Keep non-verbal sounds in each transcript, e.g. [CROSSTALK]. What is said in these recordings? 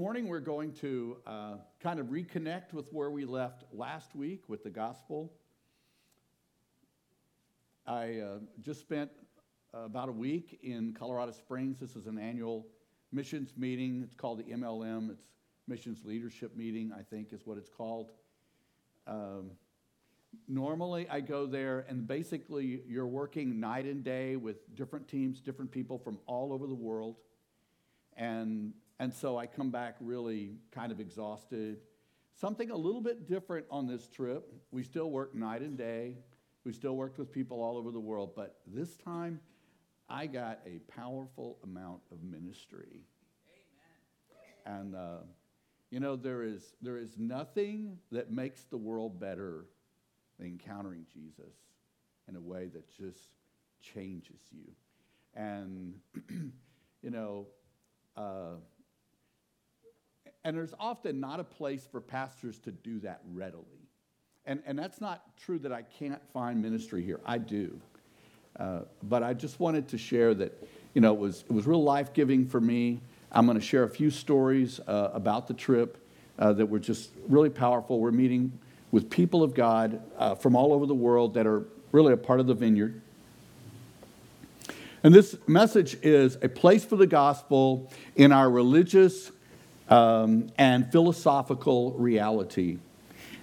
Morning we're going to uh, kind of reconnect with where we left last week with the gospel. I uh, just spent about a week in Colorado Springs. This is an annual missions meeting. It's called the MLM. It's Missions Leadership Meeting, I think is what it's called. Um, normally I go there and basically you're working night and day with different teams, different people from all over the world. And and so I come back really kind of exhausted. Something a little bit different on this trip. We still work night and day. We still worked with people all over the world, but this time I got a powerful amount of ministry. Amen. And uh, you know there is there is nothing that makes the world better than encountering Jesus in a way that just changes you. And [CLEARS THROAT] you know. Uh, and there's often not a place for pastors to do that readily. And, and that's not true that I can't find ministry here. I do. Uh, but I just wanted to share that, you know, it was, it was real life giving for me. I'm going to share a few stories uh, about the trip uh, that were just really powerful. We're meeting with people of God uh, from all over the world that are really a part of the vineyard. And this message is a place for the gospel in our religious um, and philosophical reality.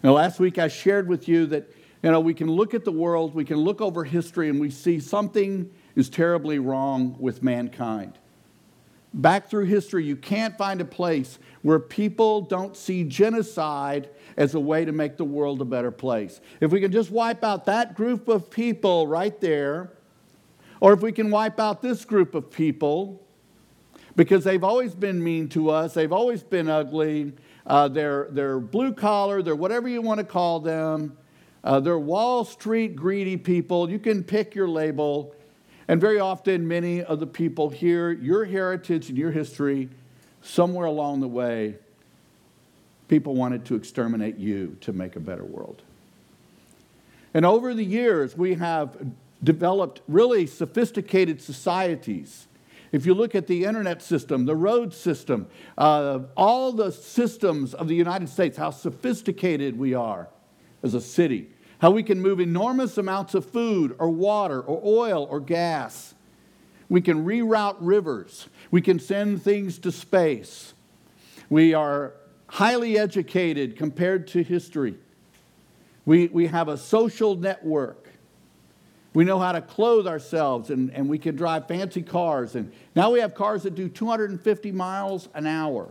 Now, last week I shared with you that you know we can look at the world, we can look over history, and we see something is terribly wrong with mankind. Back through history, you can't find a place where people don't see genocide as a way to make the world a better place. If we can just wipe out that group of people right there, or if we can wipe out this group of people, because they've always been mean to us, they've always been ugly, uh, they're, they're blue collar, they're whatever you want to call them. Uh, they're Wall Street greedy people. You can pick your label. And very often, many of the people here, your heritage and your history, somewhere along the way, people wanted to exterminate you to make a better world. And over the years, we have developed really sophisticated societies if you look at the internet system, the road system, uh, all the systems of the United States, how sophisticated we are as a city, how we can move enormous amounts of food or water or oil or gas. We can reroute rivers. We can send things to space. We are highly educated compared to history. We, we have a social network. We know how to clothe ourselves and, and we can drive fancy cars. And now we have cars that do 250 miles an hour.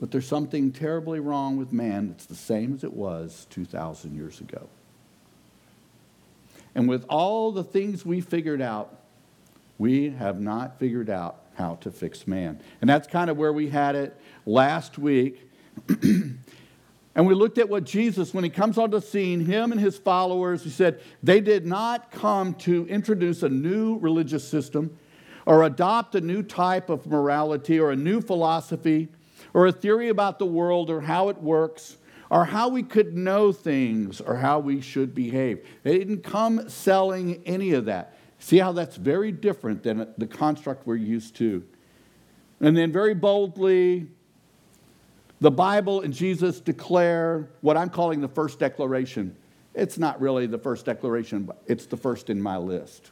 But there's something terribly wrong with man that's the same as it was 2,000 years ago. And with all the things we figured out, we have not figured out how to fix man. And that's kind of where we had it last week. [CLEARS THROAT] And we looked at what Jesus, when he comes on the scene, him and his followers, he said they did not come to introduce a new religious system or adopt a new type of morality or a new philosophy or a theory about the world or how it works or how we could know things or how we should behave. They didn't come selling any of that. See how that's very different than the construct we're used to. And then, very boldly, the Bible and Jesus declare what I'm calling the first declaration. It's not really the first declaration, but it's the first in my list.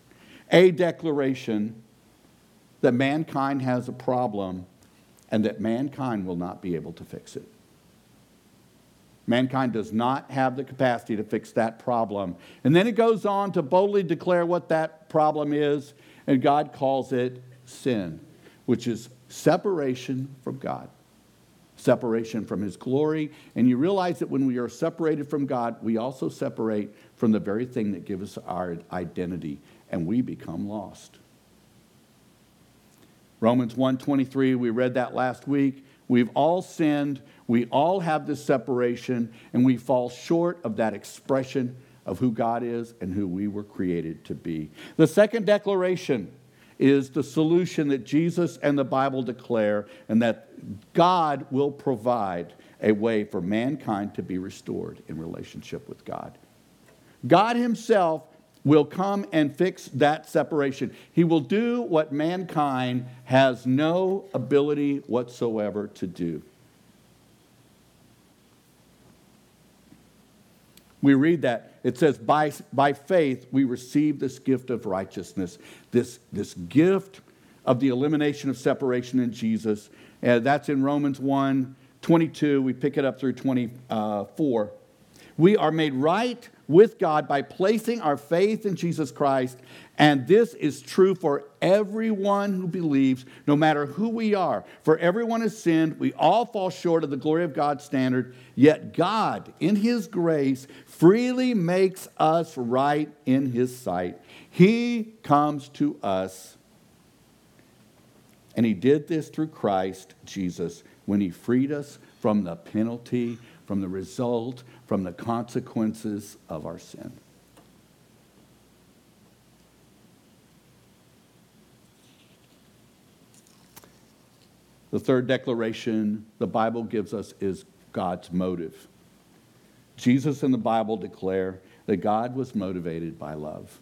A declaration that mankind has a problem and that mankind will not be able to fix it. Mankind does not have the capacity to fix that problem. And then it goes on to boldly declare what that problem is, and God calls it sin, which is separation from God separation from His glory. And you realize that when we are separated from God, we also separate from the very thing that gives us our identity, and we become lost. Romans 1:23, we read that last week. We've all sinned, we all have this separation, and we fall short of that expression of who God is and who we were created to be. The second declaration is the solution that Jesus and the Bible declare, and that God will provide a way for mankind to be restored in relationship with God. God Himself will come and fix that separation. He will do what mankind has no ability whatsoever to do. We read that. It says, by, by faith, we receive this gift of righteousness, this, this gift of the elimination of separation in Jesus. Uh, that's in Romans 1 22. We pick it up through 24. We are made right with God by placing our faith in Jesus Christ. And this is true for everyone who believes, no matter who we are. For everyone has sinned. We all fall short of the glory of God's standard. Yet God, in His grace, freely makes us right in His sight. He comes to us. And He did this through Christ Jesus when He freed us from the penalty, from the result from the consequences of our sin. The third declaration the Bible gives us is God's motive. Jesus and the Bible declare that God was motivated by love.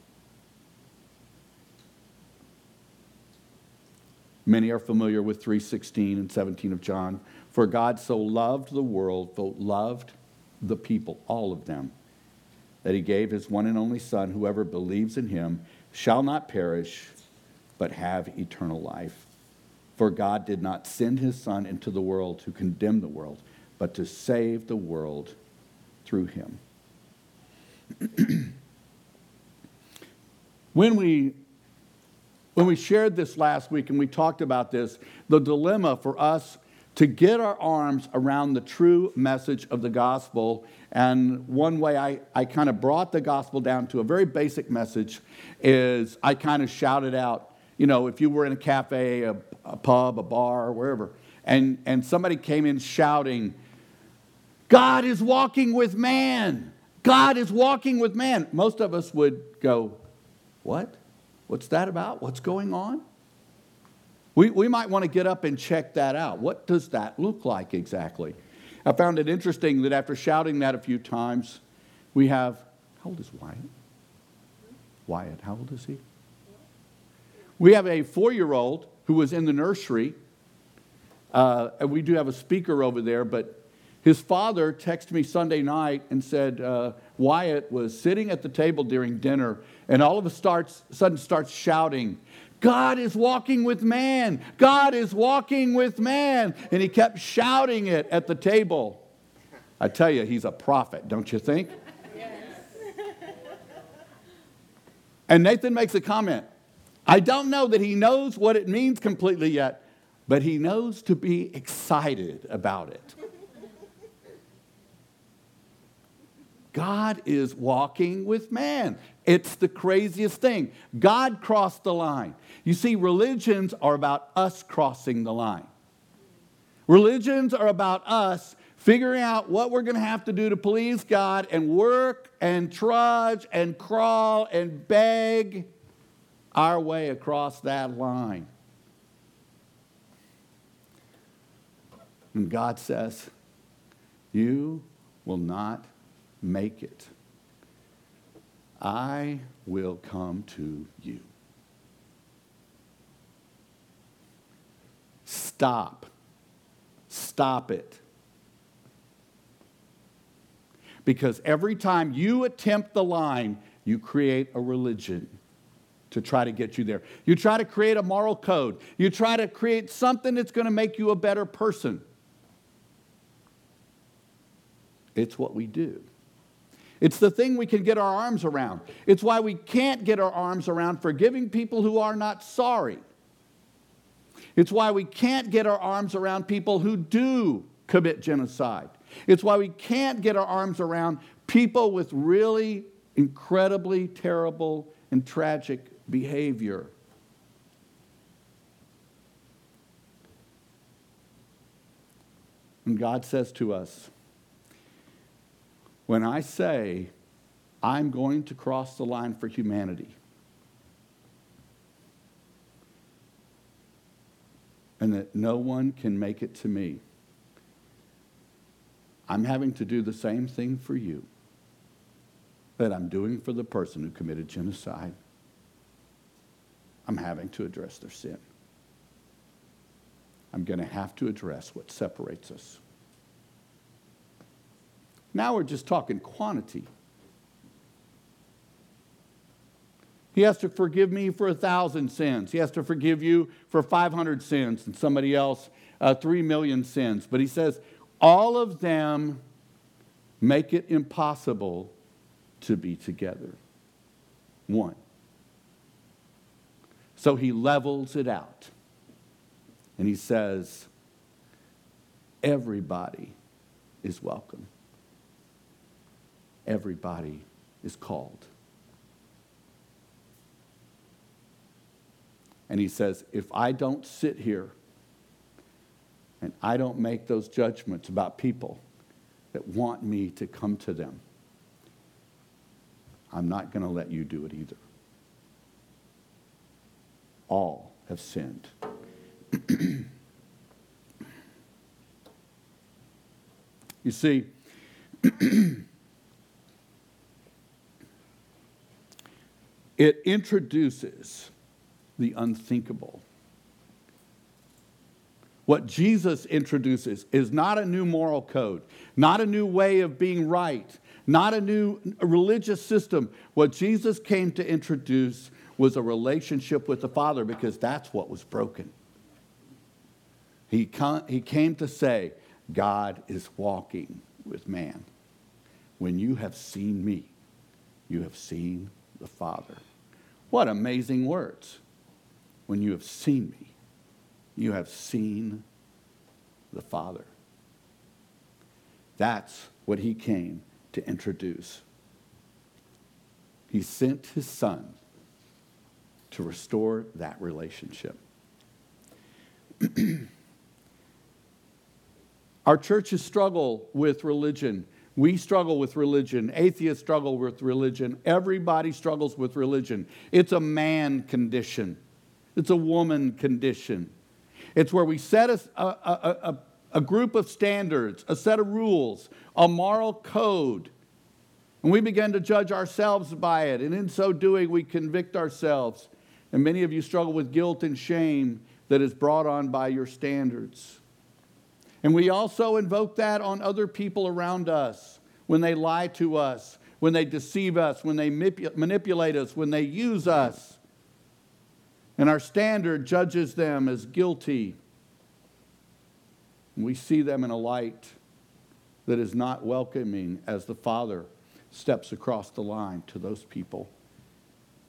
Many are familiar with 3:16 and 17 of John. For God so loved the world, loved the people, all of them, that he gave his one and only Son. Whoever believes in him shall not perish, but have eternal life. For God did not send his Son into the world to condemn the world, but to save the world through him. [CLEARS THROAT] when we when we shared this last week and we talked about this, the dilemma for us to get our arms around the true message of the gospel. And one way I, I kind of brought the gospel down to a very basic message is I kind of shouted out, you know, if you were in a cafe, a, a pub, a bar, wherever, and, and somebody came in shouting, God is walking with man. God is walking with man. Most of us would go, What? What's that about? What's going on? We, we might want to get up and check that out. What does that look like exactly? I found it interesting that after shouting that a few times, we have, how old is Wyatt? Wyatt, how old is he? We have a four year old who was in the nursery. Uh, and we do have a speaker over there, but his father texted me Sunday night and said uh, Wyatt was sitting at the table during dinner and all of a starts, sudden starts shouting, God is walking with man. God is walking with man. And he kept shouting it at the table. I tell you, he's a prophet, don't you think? Yes. And Nathan makes a comment. I don't know that he knows what it means completely yet, but he knows to be excited about it. God is walking with man. It's the craziest thing. God crossed the line. You see, religions are about us crossing the line. Religions are about us figuring out what we're going to have to do to please God and work and trudge and crawl and beg our way across that line. And God says, You will not make it. I will come to you. Stop. Stop it. Because every time you attempt the line, you create a religion to try to get you there. You try to create a moral code. You try to create something that's going to make you a better person. It's what we do. It's the thing we can get our arms around. It's why we can't get our arms around forgiving people who are not sorry. It's why we can't get our arms around people who do commit genocide. It's why we can't get our arms around people with really incredibly terrible and tragic behavior. And God says to us, when I say I'm going to cross the line for humanity, and that no one can make it to me. I'm having to do the same thing for you. that I'm doing for the person who committed genocide, I'm having to address their sin. I'm going to have to address what separates us. Now we're just talking quantity. He has to forgive me for a thousand sins. He has to forgive you for 500 sins and somebody else uh, 3 million sins. But he says, all of them make it impossible to be together. One. So he levels it out. And he says, everybody is welcome. Everybody is called. And he says, if I don't sit here and I don't make those judgments about people that want me to come to them, I'm not going to let you do it either. All have sinned. [CLEARS THROAT] you see, [CLEARS THROAT] it introduces the unthinkable. What Jesus introduces is not a new moral code, not a new way of being right, not a new religious system. What Jesus came to introduce was a relationship with the Father because that's what was broken. He, he came to say, God is walking with man. When you have seen me, you have seen the Father. What amazing words. When you have seen me, you have seen the Father. That's what he came to introduce. He sent his son to restore that relationship. [CLEARS THROAT] Our churches struggle with religion. We struggle with religion. Atheists struggle with religion. Everybody struggles with religion. It's a man condition. It's a woman condition. It's where we set a, a, a, a group of standards, a set of rules, a moral code, and we begin to judge ourselves by it. And in so doing, we convict ourselves. And many of you struggle with guilt and shame that is brought on by your standards. And we also invoke that on other people around us when they lie to us, when they deceive us, when they manipulate us, when they use us. And our standard judges them as guilty. We see them in a light that is not welcoming as the Father steps across the line to those people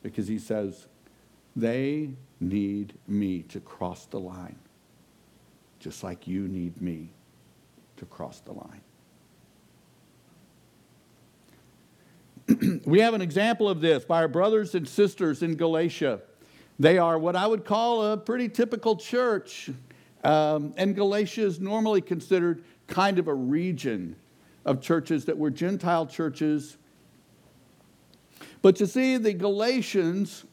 because he says, they need me to cross the line, just like you need me to cross the line. [CLEARS THROAT] we have an example of this by our brothers and sisters in Galatia. They are what I would call a pretty typical church. Um, and Galatia is normally considered kind of a region of churches that were Gentile churches. But you see, the Galatians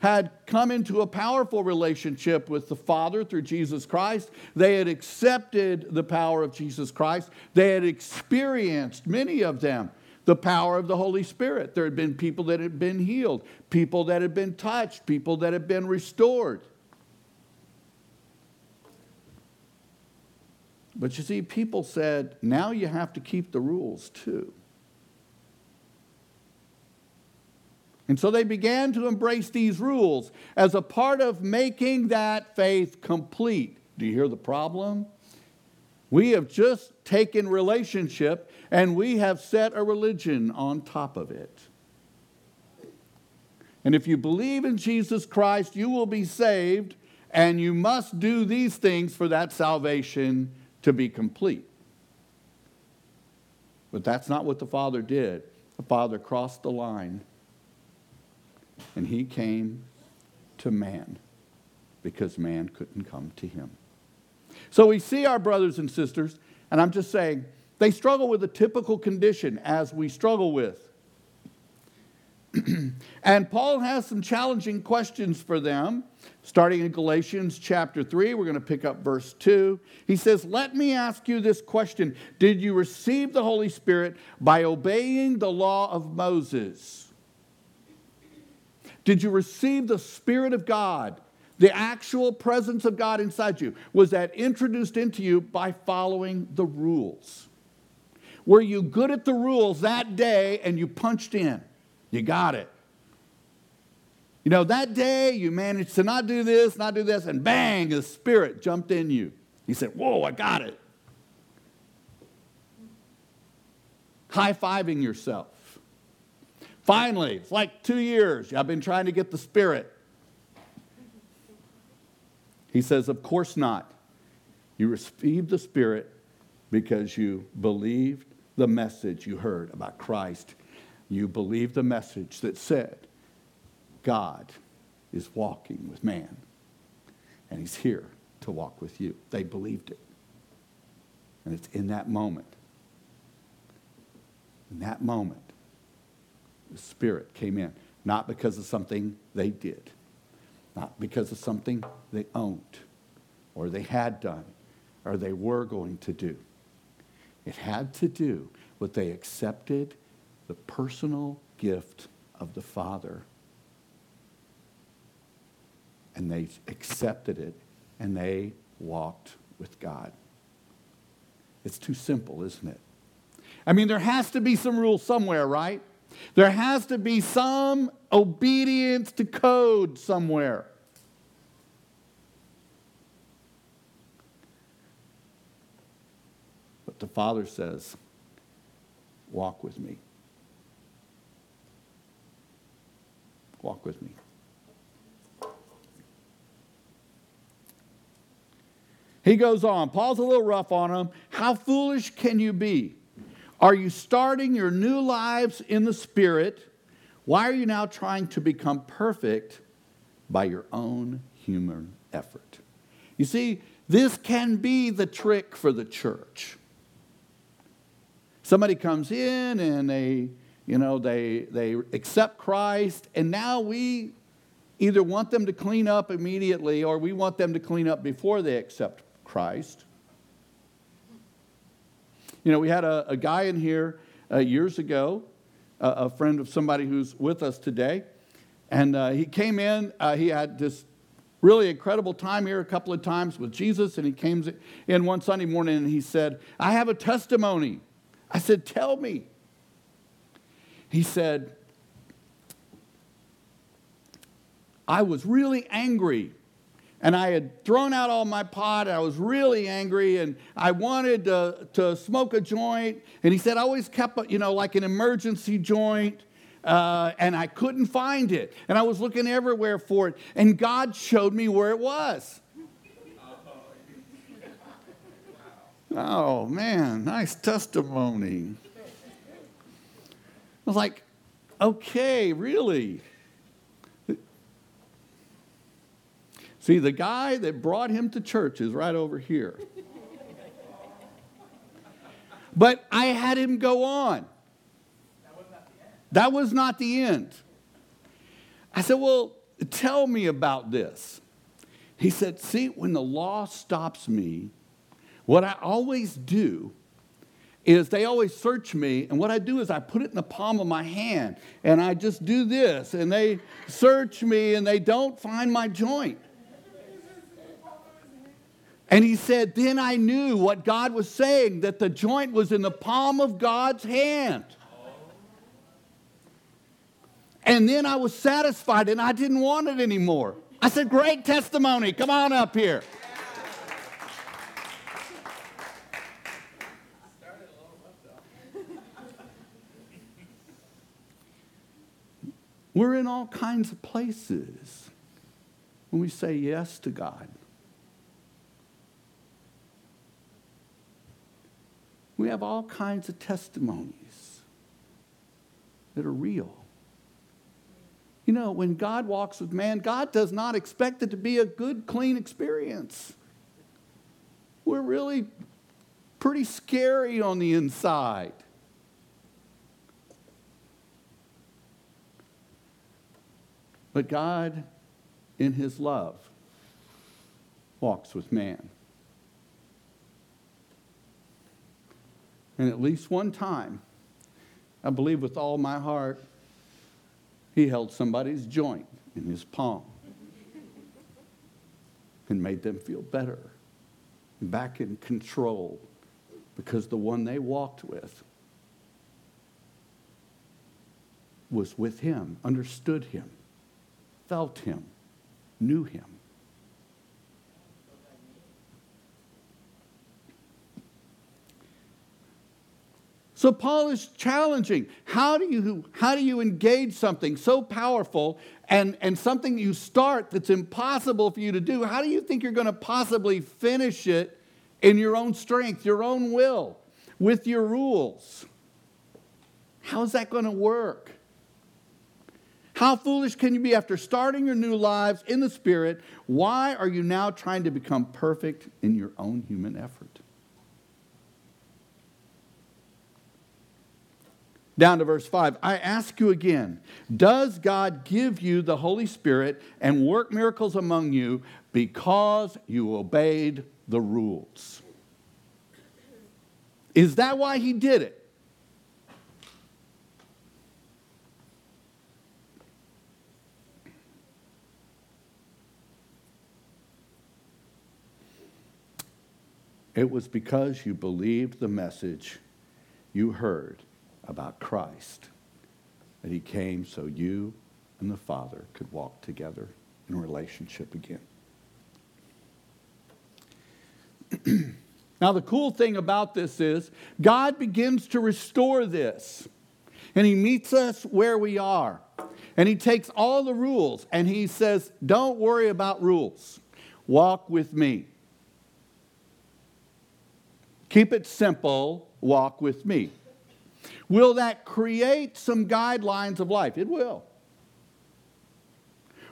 had come into a powerful relationship with the Father through Jesus Christ. They had accepted the power of Jesus Christ. They had experienced, many of them, the power of the Holy Spirit. There had been people that had been healed, people that had been touched, people that had been restored. But you see, people said, now you have to keep the rules too. And so they began to embrace these rules as a part of making that faith complete. Do you hear the problem? We have just taken relationship and we have set a religion on top of it. And if you believe in Jesus Christ, you will be saved, and you must do these things for that salvation to be complete. But that's not what the Father did. The Father crossed the line, and He came to man because man couldn't come to Him. So we see our brothers and sisters, and I'm just saying, they struggle with a typical condition as we struggle with. [CLEARS THROAT] and Paul has some challenging questions for them. Starting in Galatians chapter 3, we're going to pick up verse 2. He says, Let me ask you this question Did you receive the Holy Spirit by obeying the law of Moses? Did you receive the Spirit of God, the actual presence of God inside you? Was that introduced into you by following the rules? Were you good at the rules that day and you punched in? You got it. You know, that day you managed to not do this, not do this, and bang, the Spirit jumped in you. He said, Whoa, I got it. High fiving yourself. Finally, it's like two years. I've been trying to get the Spirit. He says, Of course not. You received the Spirit because you believed the message you heard about Christ. You believed the message that said, God is walking with man, and he's here to walk with you. They believed it. And it's in that moment, in that moment, the Spirit came in, not because of something they did, not because of something they owned, or they had done, or they were going to do. It had to do with they accepted the personal gift of the Father. And they accepted it and they walked with God. It's too simple, isn't it? I mean, there has to be some rule somewhere, right? There has to be some obedience to code somewhere. But the Father says, Walk with me. Walk with me. He goes on. Paul's a little rough on him. How foolish can you be? Are you starting your new lives in the Spirit? Why are you now trying to become perfect by your own human effort? You see, this can be the trick for the church. Somebody comes in and they, you know, they, they accept Christ, and now we either want them to clean up immediately or we want them to clean up before they accept Christ. You know, we had a, a guy in here uh, years ago, a friend of somebody who's with us today, and uh, he came in. Uh, he had this really incredible time here a couple of times with Jesus, and he came in one Sunday morning and he said, I have a testimony. I said, Tell me. He said, I was really angry and I had thrown out all my pot. I was really angry, and I wanted to, to smoke a joint. And he said, I always kept, you know, like an emergency joint, uh, and I couldn't find it. And I was looking everywhere for it, and God showed me where it was. Oh, man, nice testimony. I was like, okay, really? See, the guy that brought him to church is right over here. But I had him go on. That was not the end. I said, Well, tell me about this. He said, See, when the law stops me, what I always do is they always search me, and what I do is I put it in the palm of my hand, and I just do this, and they search me, and they don't find my joint. And he said, Then I knew what God was saying, that the joint was in the palm of God's hand. And then I was satisfied and I didn't want it anymore. I said, Great testimony. Come on up here. We're in all kinds of places when we say yes to God. We have all kinds of testimonies that are real. You know, when God walks with man, God does not expect it to be a good, clean experience. We're really pretty scary on the inside. But God, in his love, walks with man. And at least one time, I believe with all my heart, he held somebody's joint in his palm and made them feel better, back in control, because the one they walked with was with him, understood him, felt him, knew him. So Paul is challenging. How do you, how do you engage something so powerful and, and something you start that's impossible for you to do? How do you think you're going to possibly finish it in your own strength, your own will, with your rules? How's that going to work? How foolish can you be after starting your new lives in the Spirit? Why are you now trying to become perfect in your own human effort? Down to verse 5. I ask you again Does God give you the Holy Spirit and work miracles among you because you obeyed the rules? Is that why he did it? It was because you believed the message you heard about Christ, that he came so you and the Father could walk together in relationship again. [CLEARS THROAT] now, the cool thing about this is God begins to restore this, and he meets us where we are. And he takes all the rules and he says, Don't worry about rules. Walk with me. Keep it simple. Walk with me. Will that create some guidelines of life? It will.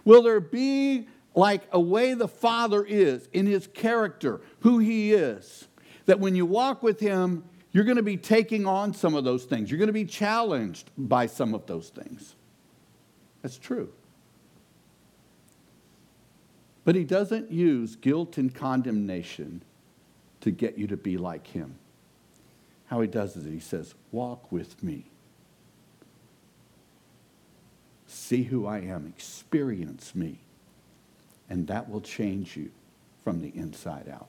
Will there be like a way the Father is in his character, who he is, that when you walk with him, you're going to be taking on some of those things. You're going to be challenged by some of those things. That's true. But he doesn't use guilt and condemnation to get you to be like him. How he does is he says, Walk with me. See who I am, experience me, and that will change you from the inside out.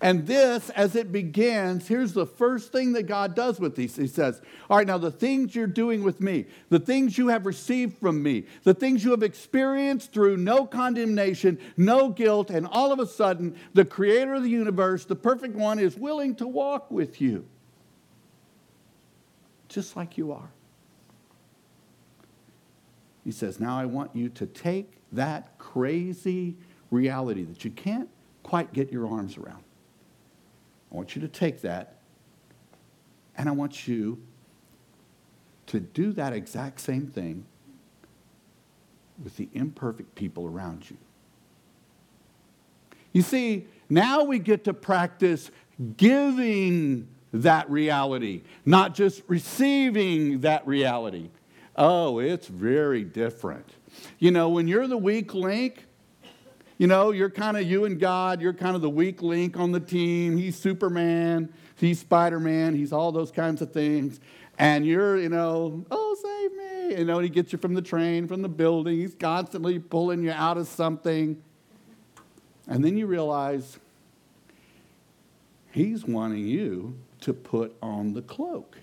And this, as it begins, here's the first thing that God does with these. He says, All right, now the things you're doing with me, the things you have received from me, the things you have experienced through no condemnation, no guilt, and all of a sudden, the creator of the universe, the perfect one, is willing to walk with you, just like you are. He says, Now I want you to take that crazy reality that you can't quite get your arms around. I want you to take that and I want you to do that exact same thing with the imperfect people around you. You see, now we get to practice giving that reality, not just receiving that reality. Oh, it's very different. You know, when you're the weak link, you know, you're kind of you and God, you're kind of the weak link on the team. He's Superman, he's Spider Man, he's all those kinds of things. And you're, you know, oh, save me. You know, he gets you from the train, from the building. He's constantly pulling you out of something. And then you realize he's wanting you to put on the cloak,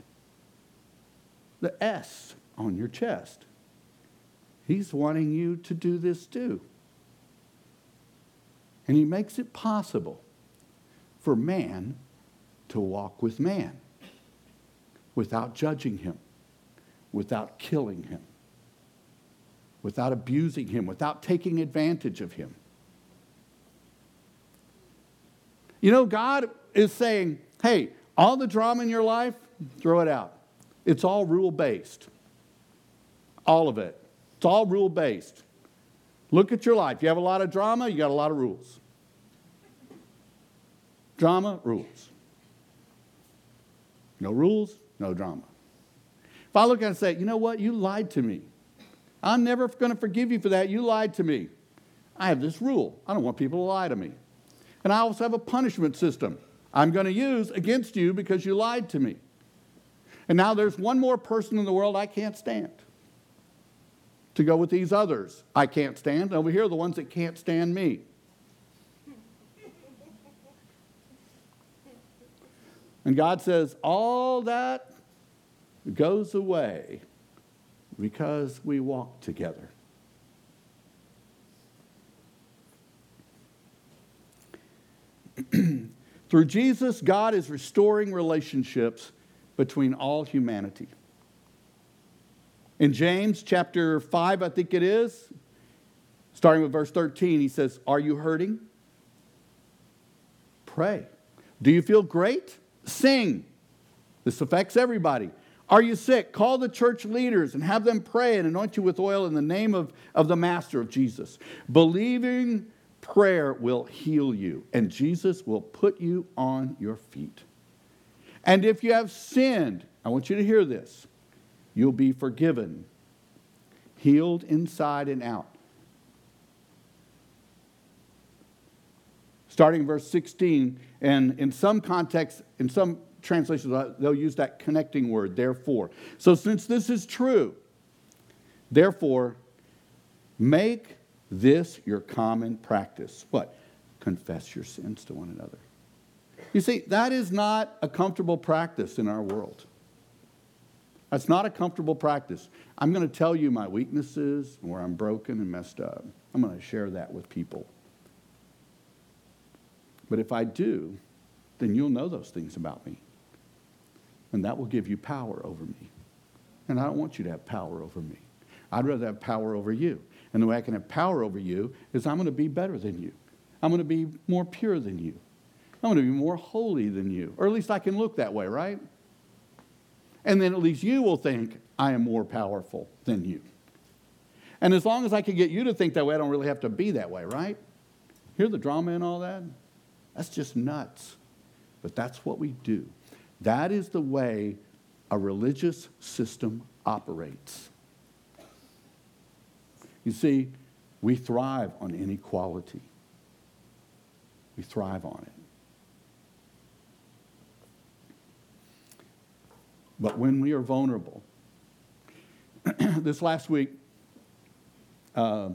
the S on your chest. He's wanting you to do this too. And he makes it possible for man to walk with man without judging him, without killing him, without abusing him, without taking advantage of him. You know, God is saying, hey, all the drama in your life, throw it out. It's all rule based. All of it. It's all rule based. Look at your life. You have a lot of drama, you got a lot of rules. Drama, rules. No rules, no drama. If I look at it and say, you know what, you lied to me. I'm never going to forgive you for that. You lied to me. I have this rule I don't want people to lie to me. And I also have a punishment system I'm going to use against you because you lied to me. And now there's one more person in the world I can't stand to go with these others I can't stand. And over here are the ones that can't stand me. And God says, all that goes away because we walk together. [CLEARS THROAT] Through Jesus, God is restoring relationships between all humanity. In James chapter 5, I think it is, starting with verse 13, he says, Are you hurting? Pray. Do you feel great? Sing. This affects everybody. Are you sick? Call the church leaders and have them pray and anoint you with oil in the name of, of the Master of Jesus. Believing prayer will heal you, and Jesus will put you on your feet. And if you have sinned, I want you to hear this you'll be forgiven, healed inside and out. Starting verse 16, and in some contexts, in some translations, uh, they'll use that connecting word, therefore. So, since this is true, therefore, make this your common practice. What? Confess your sins to one another. You see, that is not a comfortable practice in our world. That's not a comfortable practice. I'm going to tell you my weaknesses, where I'm broken and messed up. I'm going to share that with people. But if I do, then you'll know those things about me. And that will give you power over me. And I don't want you to have power over me. I'd rather have power over you. And the way I can have power over you is I'm going to be better than you. I'm going to be more pure than you. I'm going to be more holy than you. Or at least I can look that way, right? And then at least you will think I am more powerful than you. And as long as I can get you to think that way, I don't really have to be that way, right? Hear the drama and all that? That's just nuts. But that's what we do. That is the way a religious system operates. You see, we thrive on inequality. We thrive on it. But when we are vulnerable, [CLEARS THROAT] this last week, uh,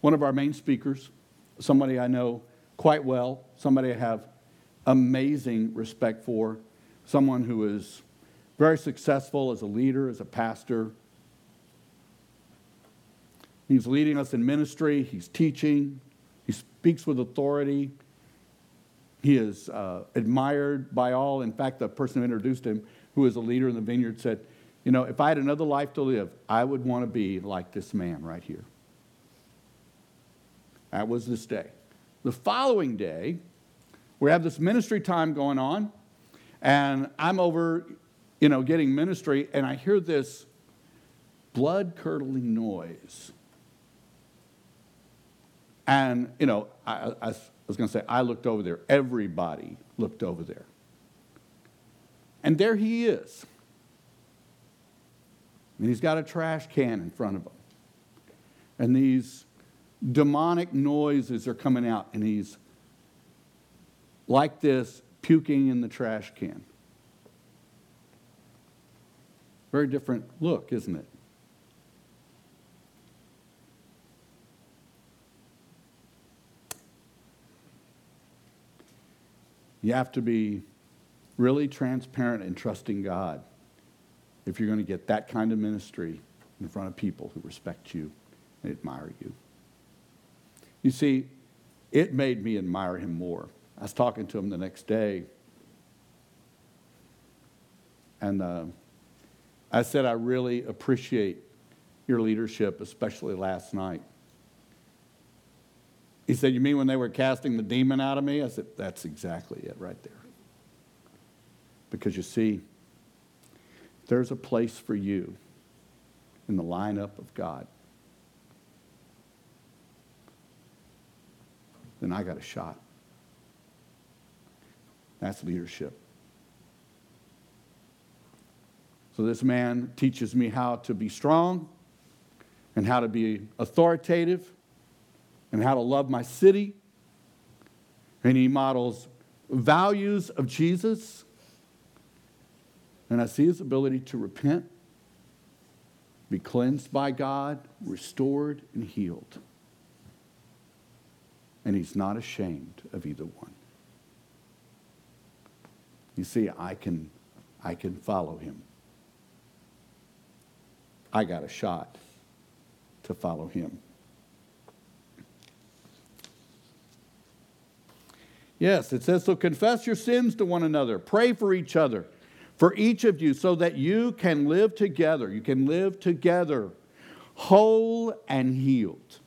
one of our main speakers, somebody I know quite well, somebody I have amazing respect for, someone who is very successful as a leader, as a pastor. He's leading us in ministry, he's teaching, he speaks with authority. He is uh, admired by all. In fact, the person who introduced him, who is a leader in the vineyard, said, You know, if I had another life to live, I would want to be like this man right here. That was this day. The following day, we have this ministry time going on, and I'm over, you know, getting ministry, and I hear this blood curdling noise. And, you know, I, I was going to say, I looked over there. Everybody looked over there. And there he is. And he's got a trash can in front of him. And these demonic noises are coming out, and he's like this, puking in the trash can. Very different look, isn't it? You have to be really transparent and trusting God if you're going to get that kind of ministry in front of people who respect you and admire you. You see, it made me admire him more. I was talking to him the next day, and uh, I said, I really appreciate your leadership, especially last night. He said, You mean when they were casting the demon out of me? I said, That's exactly it right there. Because you see, there's a place for you in the lineup of God. Then I got a shot. That's leadership. So this man teaches me how to be strong, and how to be authoritative and how to love my city. And he models values of Jesus. And I see his ability to repent, be cleansed by God, restored, and healed. And he's not ashamed of either one. You see, I can, I can follow him. I got a shot to follow him. Yes, it says, so confess your sins to one another, pray for each other, for each of you, so that you can live together. You can live together, whole and healed.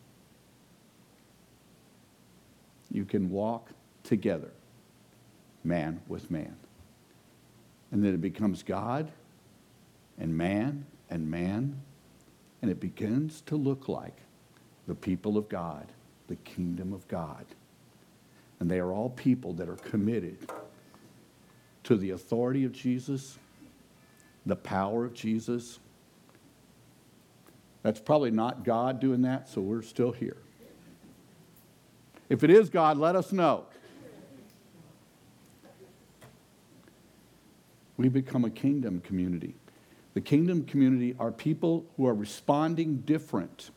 You can walk together, man with man. And then it becomes God and man and man, and it begins to look like the people of God, the kingdom of God. And they are all people that are committed to the authority of Jesus, the power of Jesus. That's probably not God doing that, so we're still here. If it is God, let us know. We become a kingdom community. The kingdom community are people who are responding different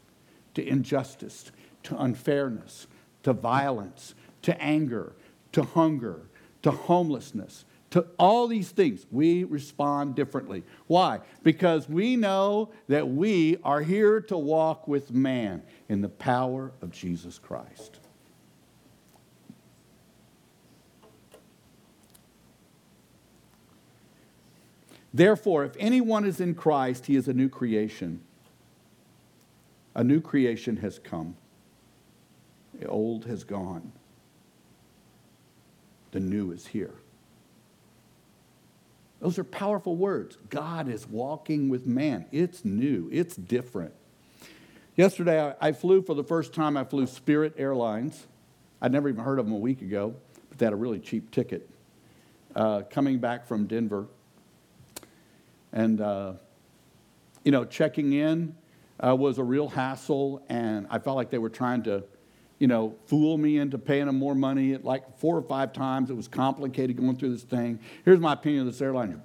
to injustice, to unfairness, to violence, to anger, to hunger, to homelessness, to all these things, we respond differently. Why? Because we know that we are here to walk with man in the power of Jesus Christ. Therefore, if anyone is in Christ, he is a new creation. A new creation has come, the old has gone. The new is here. Those are powerful words. God is walking with man. It's new, it's different. Yesterday, I, flew for the first time, I flew Spirit Airlines. I'd never even heard of them a week ago, but they had a really cheap ticket. Uh, coming back from Denver. And, uh, you know, checking in uh, was a real hassle, and I felt like they were trying to you know, fool me into paying them more money. at like four or five times, it was complicated going through this thing. Here's my opinion of this airline,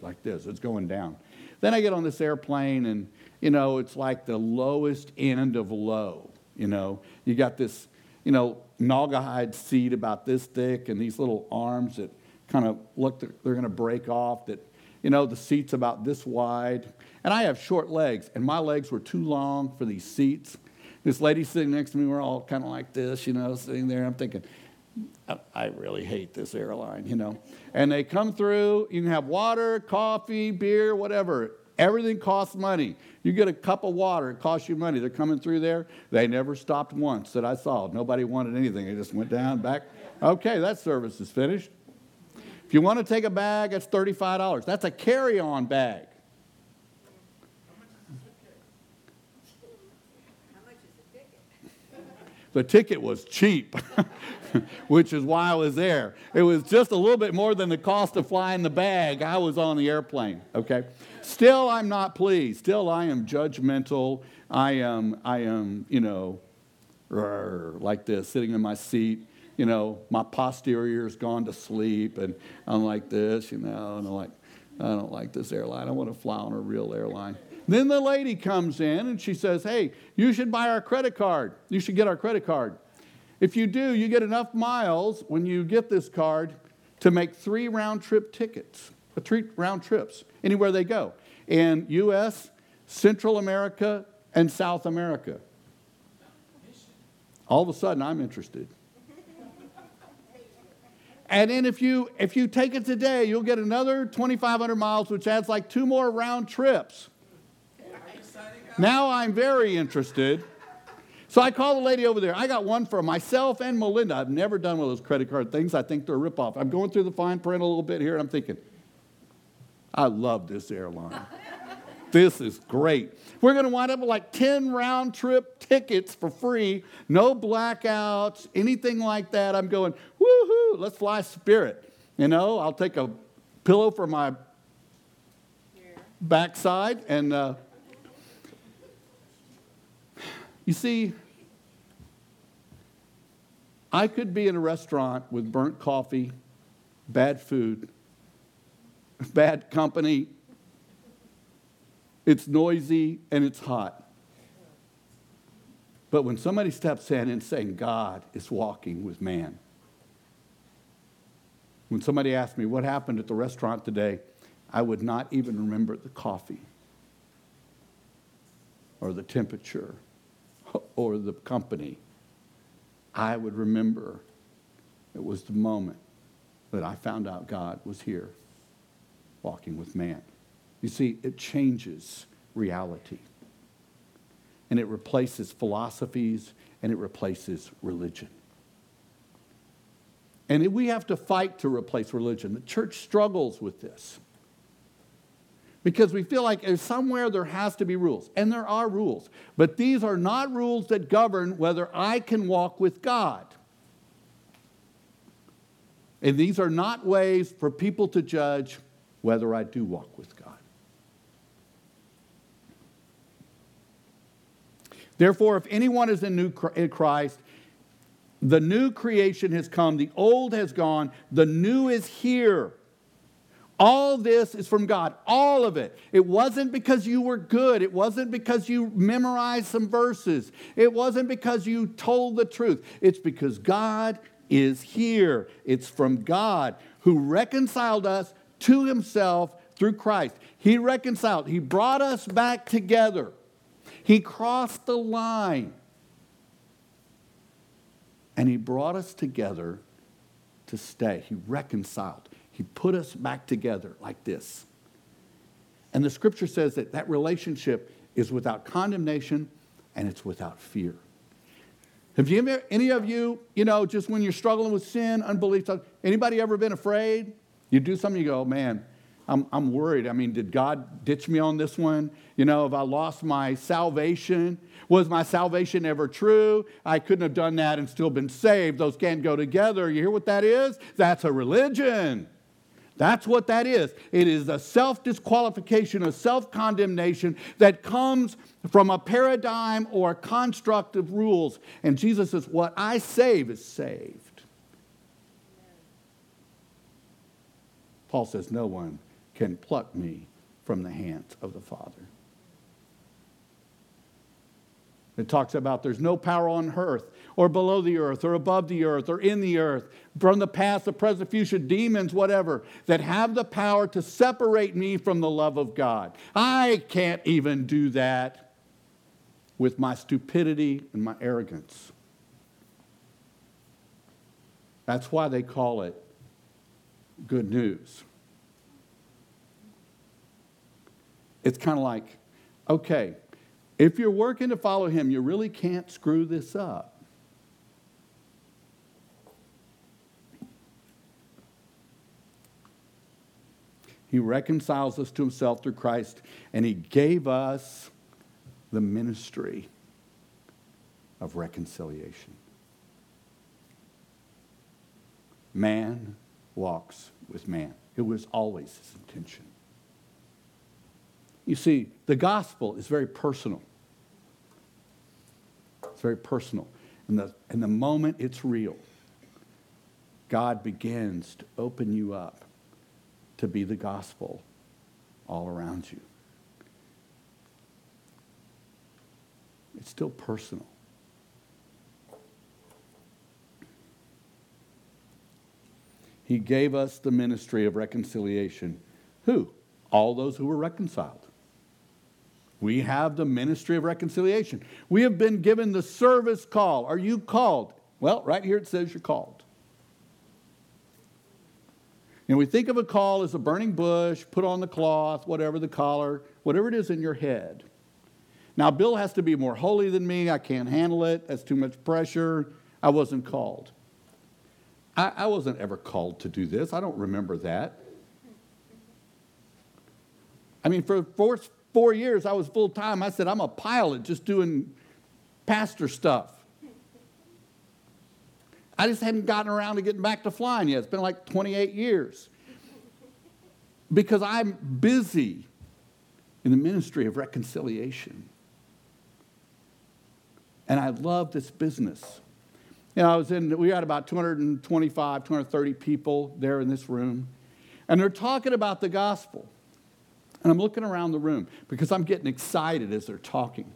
like this. It's going down. Then I get on this airplane, and you know, it's like the lowest end of low. You know, you got this, you know, naugahyde seat about this thick, and these little arms that kind of look they're going to break off. That you know, the seat's about this wide, and I have short legs, and my legs were too long for these seats. This lady sitting next to me, we're all kind of like this, you know, sitting there. I'm thinking, I really hate this airline, you know. And they come through, you can have water, coffee, beer, whatever. Everything costs money. You get a cup of water, it costs you money. They're coming through there. They never stopped once that I saw. Nobody wanted anything. They just went down, back. Okay, that service is finished. If you want to take a bag, it's $35. That's a carry on bag. The ticket was cheap, [LAUGHS] which is why I was there. It was just a little bit more than the cost of flying the bag. I was on the airplane, okay? Still, I'm not pleased. Still, I am judgmental. I am, I am, you know, like this, sitting in my seat. You know, my posterior's gone to sleep, and I'm like this, you know, and I'm like, I don't like this airline. I want to fly on a real airline. Then the lady comes in and she says, Hey, you should buy our credit card. You should get our credit card. If you do, you get enough miles when you get this card to make three round trip tickets, uh, three round trips, anywhere they go in US, Central America, and South America. All of a sudden, I'm interested. And then if you if you take it today, you'll get another 2,500 miles, which adds like two more round trips. Now I'm very interested. So I call the lady over there. I got one for myself and Melinda. I've never done one of those credit card things. I think they're a ripoff. I'm going through the fine print a little bit here, and I'm thinking, I love this airline. [LAUGHS] this is great. We're going to wind up with like 10 round trip tickets for free, no blackouts, anything like that. I'm going, woohoo, let's fly Spirit. You know, I'll take a pillow for my backside and. Uh, You see, I could be in a restaurant with burnt coffee, bad food, [LAUGHS] bad company. It's noisy and it's hot. But when somebody steps in and saying, God is walking with man, when somebody asked me what happened at the restaurant today, I would not even remember the coffee or the temperature or the company. I would remember it was the moment that I found out God was here walking with man. You see, it changes reality. And it replaces philosophies and it replaces religion. And we have to fight to replace religion. The church struggles with this because we feel like somewhere there has to be rules, and there are rules. But these are not rules that govern whether I can walk with God. And these are not ways for people to judge whether I do walk with God. Therefore, if anyone is in new Christ, the new creation has come, the old has gone, the new is here. All this is from God, all of it. It wasn't because you were good. It wasn't because you memorized some verses. It wasn't because you told the truth. It's because God is here. It's from God who reconciled us to himself through Christ. He reconciled, He brought us back together. He crossed the line. And He brought us together to stay. He reconciled. He put us back together like this. And the scripture says that that relationship is without condemnation and it's without fear. Have you any of you, you know, just when you're struggling with sin, unbelief, anybody ever been afraid? You do something, you go, oh, man, I'm, I'm worried. I mean, did God ditch me on this one? You know, have I lost my salvation? Was my salvation ever true? I couldn't have done that and still been saved. Those can't go together. You hear what that is? That's a religion. That's what that is. It is a self disqualification, a self condemnation that comes from a paradigm or a construct of rules. And Jesus says, What I save is saved. Paul says, No one can pluck me from the hands of the Father. It talks about there's no power on earth or below the earth or above the earth or in the earth, from the past, the present, future, demons, whatever, that have the power to separate me from the love of God. I can't even do that with my stupidity and my arrogance. That's why they call it good news. It's kind of like, okay, if you're working to follow him, you really can't screw this up. He reconciles us to himself through Christ, and he gave us the ministry of reconciliation. Man walks with man. It was always his intention. You see, the gospel is very personal. It's very personal. And the, and the moment it's real, God begins to open you up to be the gospel all around you. It's still personal. He gave us the ministry of reconciliation. Who? All those who were reconciled. We have the ministry of reconciliation. We have been given the service call. Are you called? Well, right here it says you're called. And we think of a call as a burning bush, put on the cloth, whatever the collar, whatever it is in your head. Now, Bill has to be more holy than me. I can't handle it. That's too much pressure. I wasn't called. I, I wasn't ever called to do this. I don't remember that. I mean, for four, four years I was full time. I said, I'm a pilot just doing pastor stuff. I just hadn't gotten around to getting back to flying yet. It's been like 28 years. Because I'm busy in the ministry of reconciliation. And I love this business. You know, I was in, we had about 225, 230 people there in this room, and they're talking about the gospel. And I'm looking around the room because I'm getting excited as they're talking.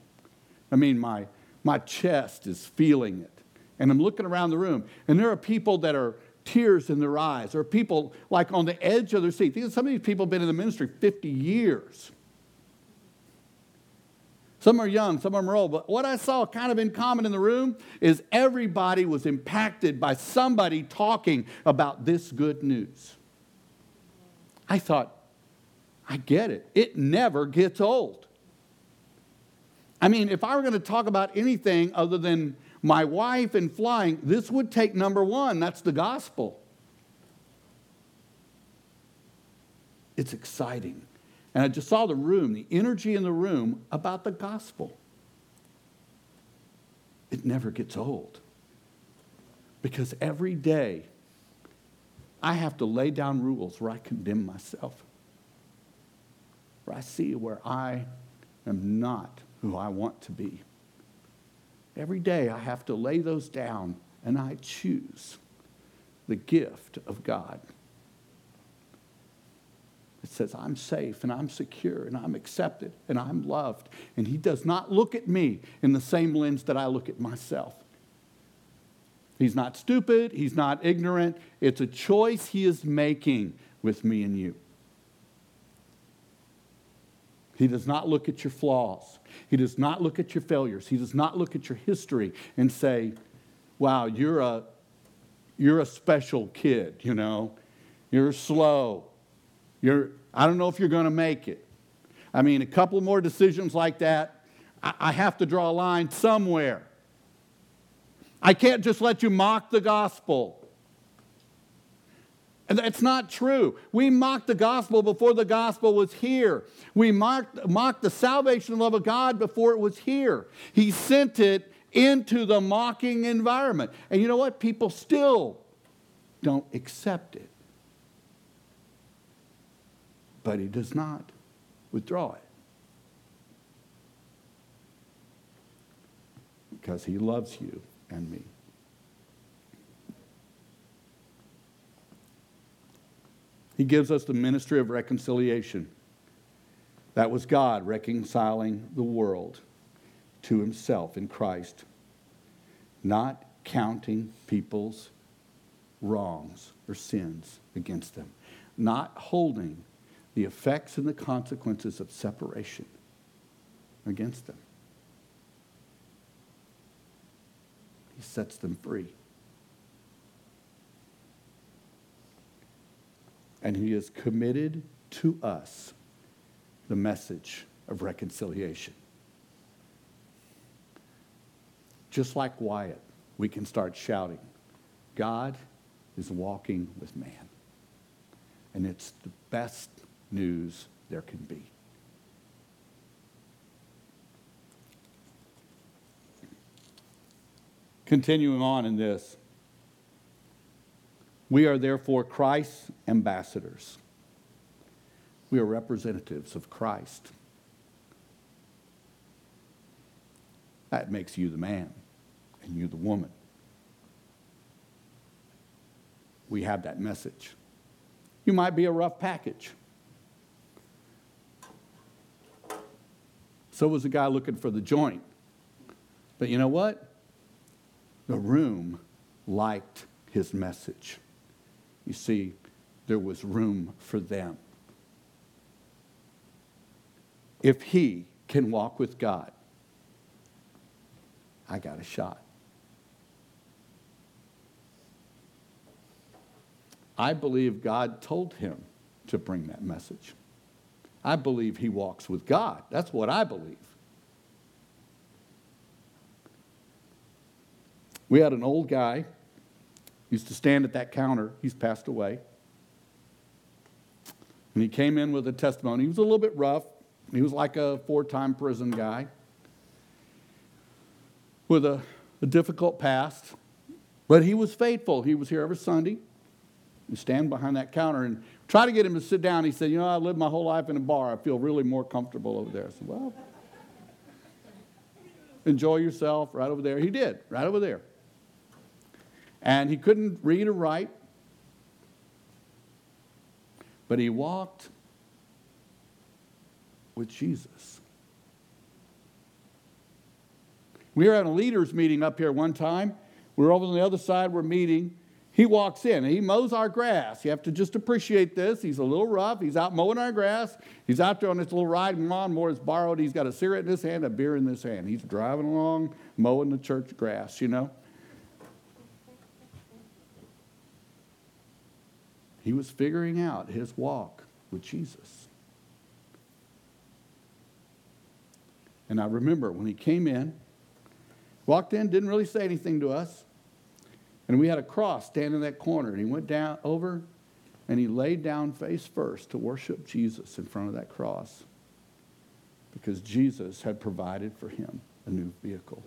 I mean, my, my chest is feeling it. And I'm looking around the room, and there are people that are tears in their eyes. There are people like on the edge of their seat. Some of these people have been in the ministry 50 years. Some are young, some are old. But what I saw kind of in common in the room is everybody was impacted by somebody talking about this good news. I thought, I get it. It never gets old. I mean, if I were going to talk about anything other than my wife and flying, this would take number one. That's the gospel. It's exciting. And I just saw the room, the energy in the room about the gospel. It never gets old. Because every day I have to lay down rules where I condemn myself, where I see where I am not who I want to be. Every day I have to lay those down and I choose the gift of God. It says, I'm safe and I'm secure and I'm accepted and I'm loved. And He does not look at me in the same lens that I look at myself. He's not stupid, He's not ignorant. It's a choice He is making with me and you. He does not look at your flaws. He does not look at your failures. He does not look at your history and say, wow, you're a, you're a special kid, you know. You're slow. You're, I don't know if you're going to make it. I mean, a couple more decisions like that, I, I have to draw a line somewhere. I can't just let you mock the gospel. And that's not true. We mocked the gospel before the gospel was here. We mocked, mocked the salvation and love of God before it was here. He sent it into the mocking environment. And you know what? People still don't accept it but he does not withdraw it. Because he loves you and me. He gives us the ministry of reconciliation. That was God reconciling the world to himself in Christ, not counting people's wrongs or sins against them, not holding the effects and the consequences of separation against them. He sets them free. And he has committed to us the message of reconciliation. Just like Wyatt, we can start shouting, God is walking with man. And it's the best news there can be. Continuing on in this, we are therefore Christ's ambassadors. We are representatives of Christ. That makes you the man and you the woman. We have that message. You might be a rough package. So was the guy looking for the joint. But you know what? The room liked his message. You see, there was room for them. If he can walk with God, I got a shot. I believe God told him to bring that message. I believe he walks with God. That's what I believe. We had an old guy used to stand at that counter. He's passed away. And he came in with a testimony. He was a little bit rough. He was like a four time prison guy with a, a, difficult past. But he was faithful. He was here every Sunday. You stand behind that counter and try to get him to sit down. He said, You know, I lived my whole life in a bar. I feel really more comfortable over there. I said, Well, enjoy yourself right over there. He did, right over there. And he couldn't read or write, but he walked with Jesus. We were at a leaders meeting up here one time. We were over on the other side, we're meeting. He walks in, he mows our grass. You have to just appreciate this. He's a little rough. He's out mowing our grass. He's out there on his little riding lawnmower. It's borrowed. He's got a cigarette in his hand, a beer in his hand. He's driving along, mowing the church grass, you know. He was figuring out his walk with Jesus. And I remember when he came in, walked in, didn't really say anything to us. And we had a cross standing in that corner. And he went down over and he laid down face first to worship Jesus in front of that cross because Jesus had provided for him a new vehicle.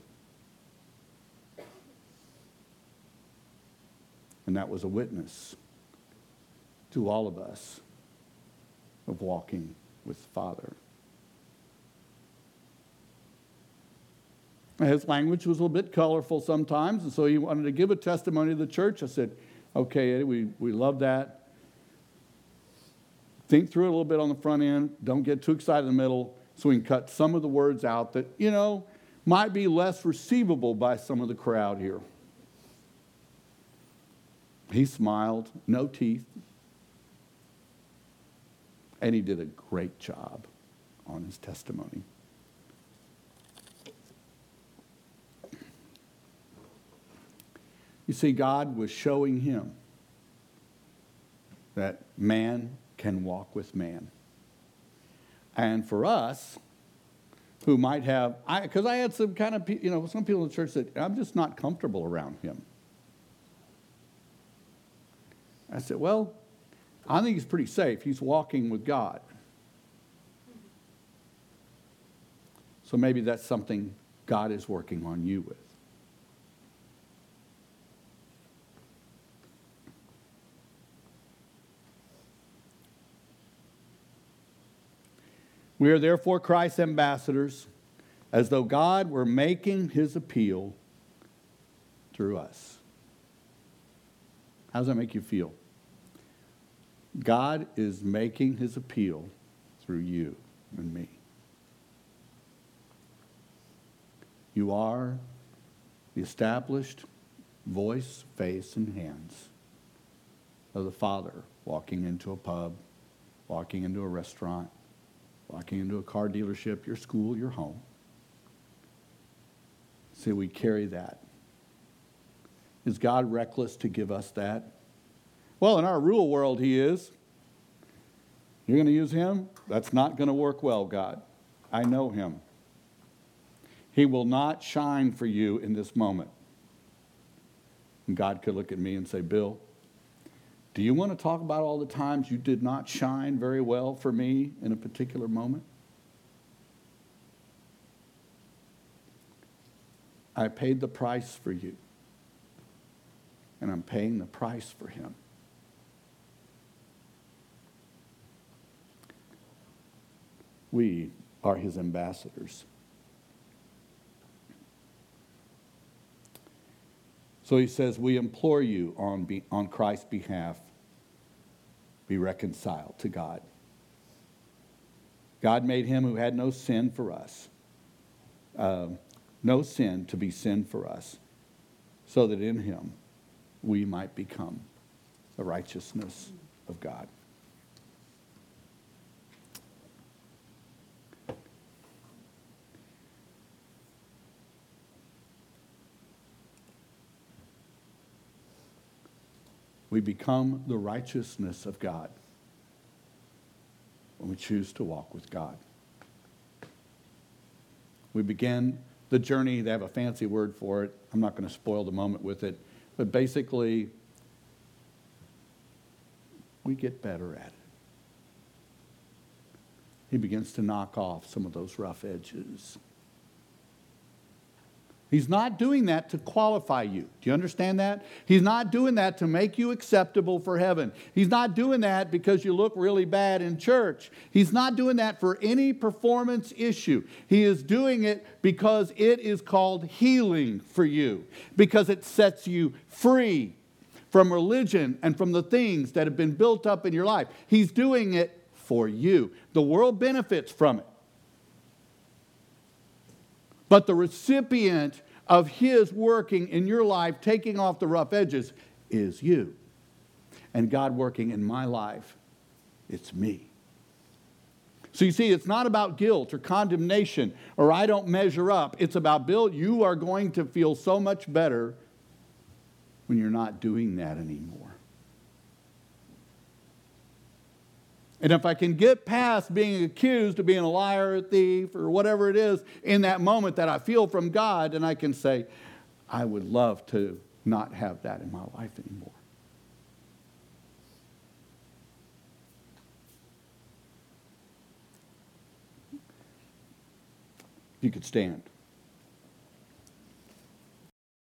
And that was a witness to all of us of walking with the Father. His language was a little bit colorful sometimes, and so he wanted to give a testimony to the church. I said, okay, we, we love that. Think through it a little bit on the front end. Don't get too excited in the middle so we can cut some of the words out that, you know, might be less receivable by some of the crowd here. He smiled, no teeth, and he did a great job on his testimony. You see, God was showing him that man can walk with man. And for us, who might have, because I, I, had some kind of, you know, some people in the church that I'm just not comfortable around him. I said, well, I think he's pretty safe. He's walking with God. So maybe that's something God is working on you with. We are therefore Christ's ambassadors, as though God were making his appeal through us. How does that make you feel? God is making his appeal through you and me. You are the established voice, face, and hands of the Father walking into a pub, walking into a restaurant, walking into a car dealership, your school, your home. See, we carry that. Is God reckless to give us that? Well, in our real world, He is. You're going to use Him? That's not going to work well, God. I know Him. He will not shine for you in this moment. And God could look at me and say, Bill, do you want to talk about all the times you did not shine very well for me in a particular moment? I paid the price for you, and I'm paying the price for him. We are his ambassadors. So he says, We implore you on, be, on Christ's behalf be reconciled to God. God made him who had no sin for us, uh, no sin to be sin for us, so that in him we might become the righteousness of God. We become the righteousness of God when we choose to walk with God. We begin the journey, they have a fancy word for it. I'm not going to spoil the moment with it. But basically, we get better at it. He begins to knock off some of those rough edges. He's not doing that to qualify you. Do you understand that? He's not doing that to make you acceptable for heaven. He's not doing that because you look really bad in church. He's not doing that for any performance issue. He is doing it because it is called healing for you, because it sets you free from religion and from the things that have been built up in your life. He's doing it for you. The world benefits from it. But the recipient of His working in your life, taking off the rough edges, is you. And God working in my life, it's me. So you see, it's not about guilt or condemnation or I don't measure up. It's about, Bill, you are going to feel so much better when you're not doing that anymore. And if I can get past being accused of being a liar, or a thief, or whatever it is in that moment that I feel from God, and I can say, I would love to not have that in my life anymore. You could stand.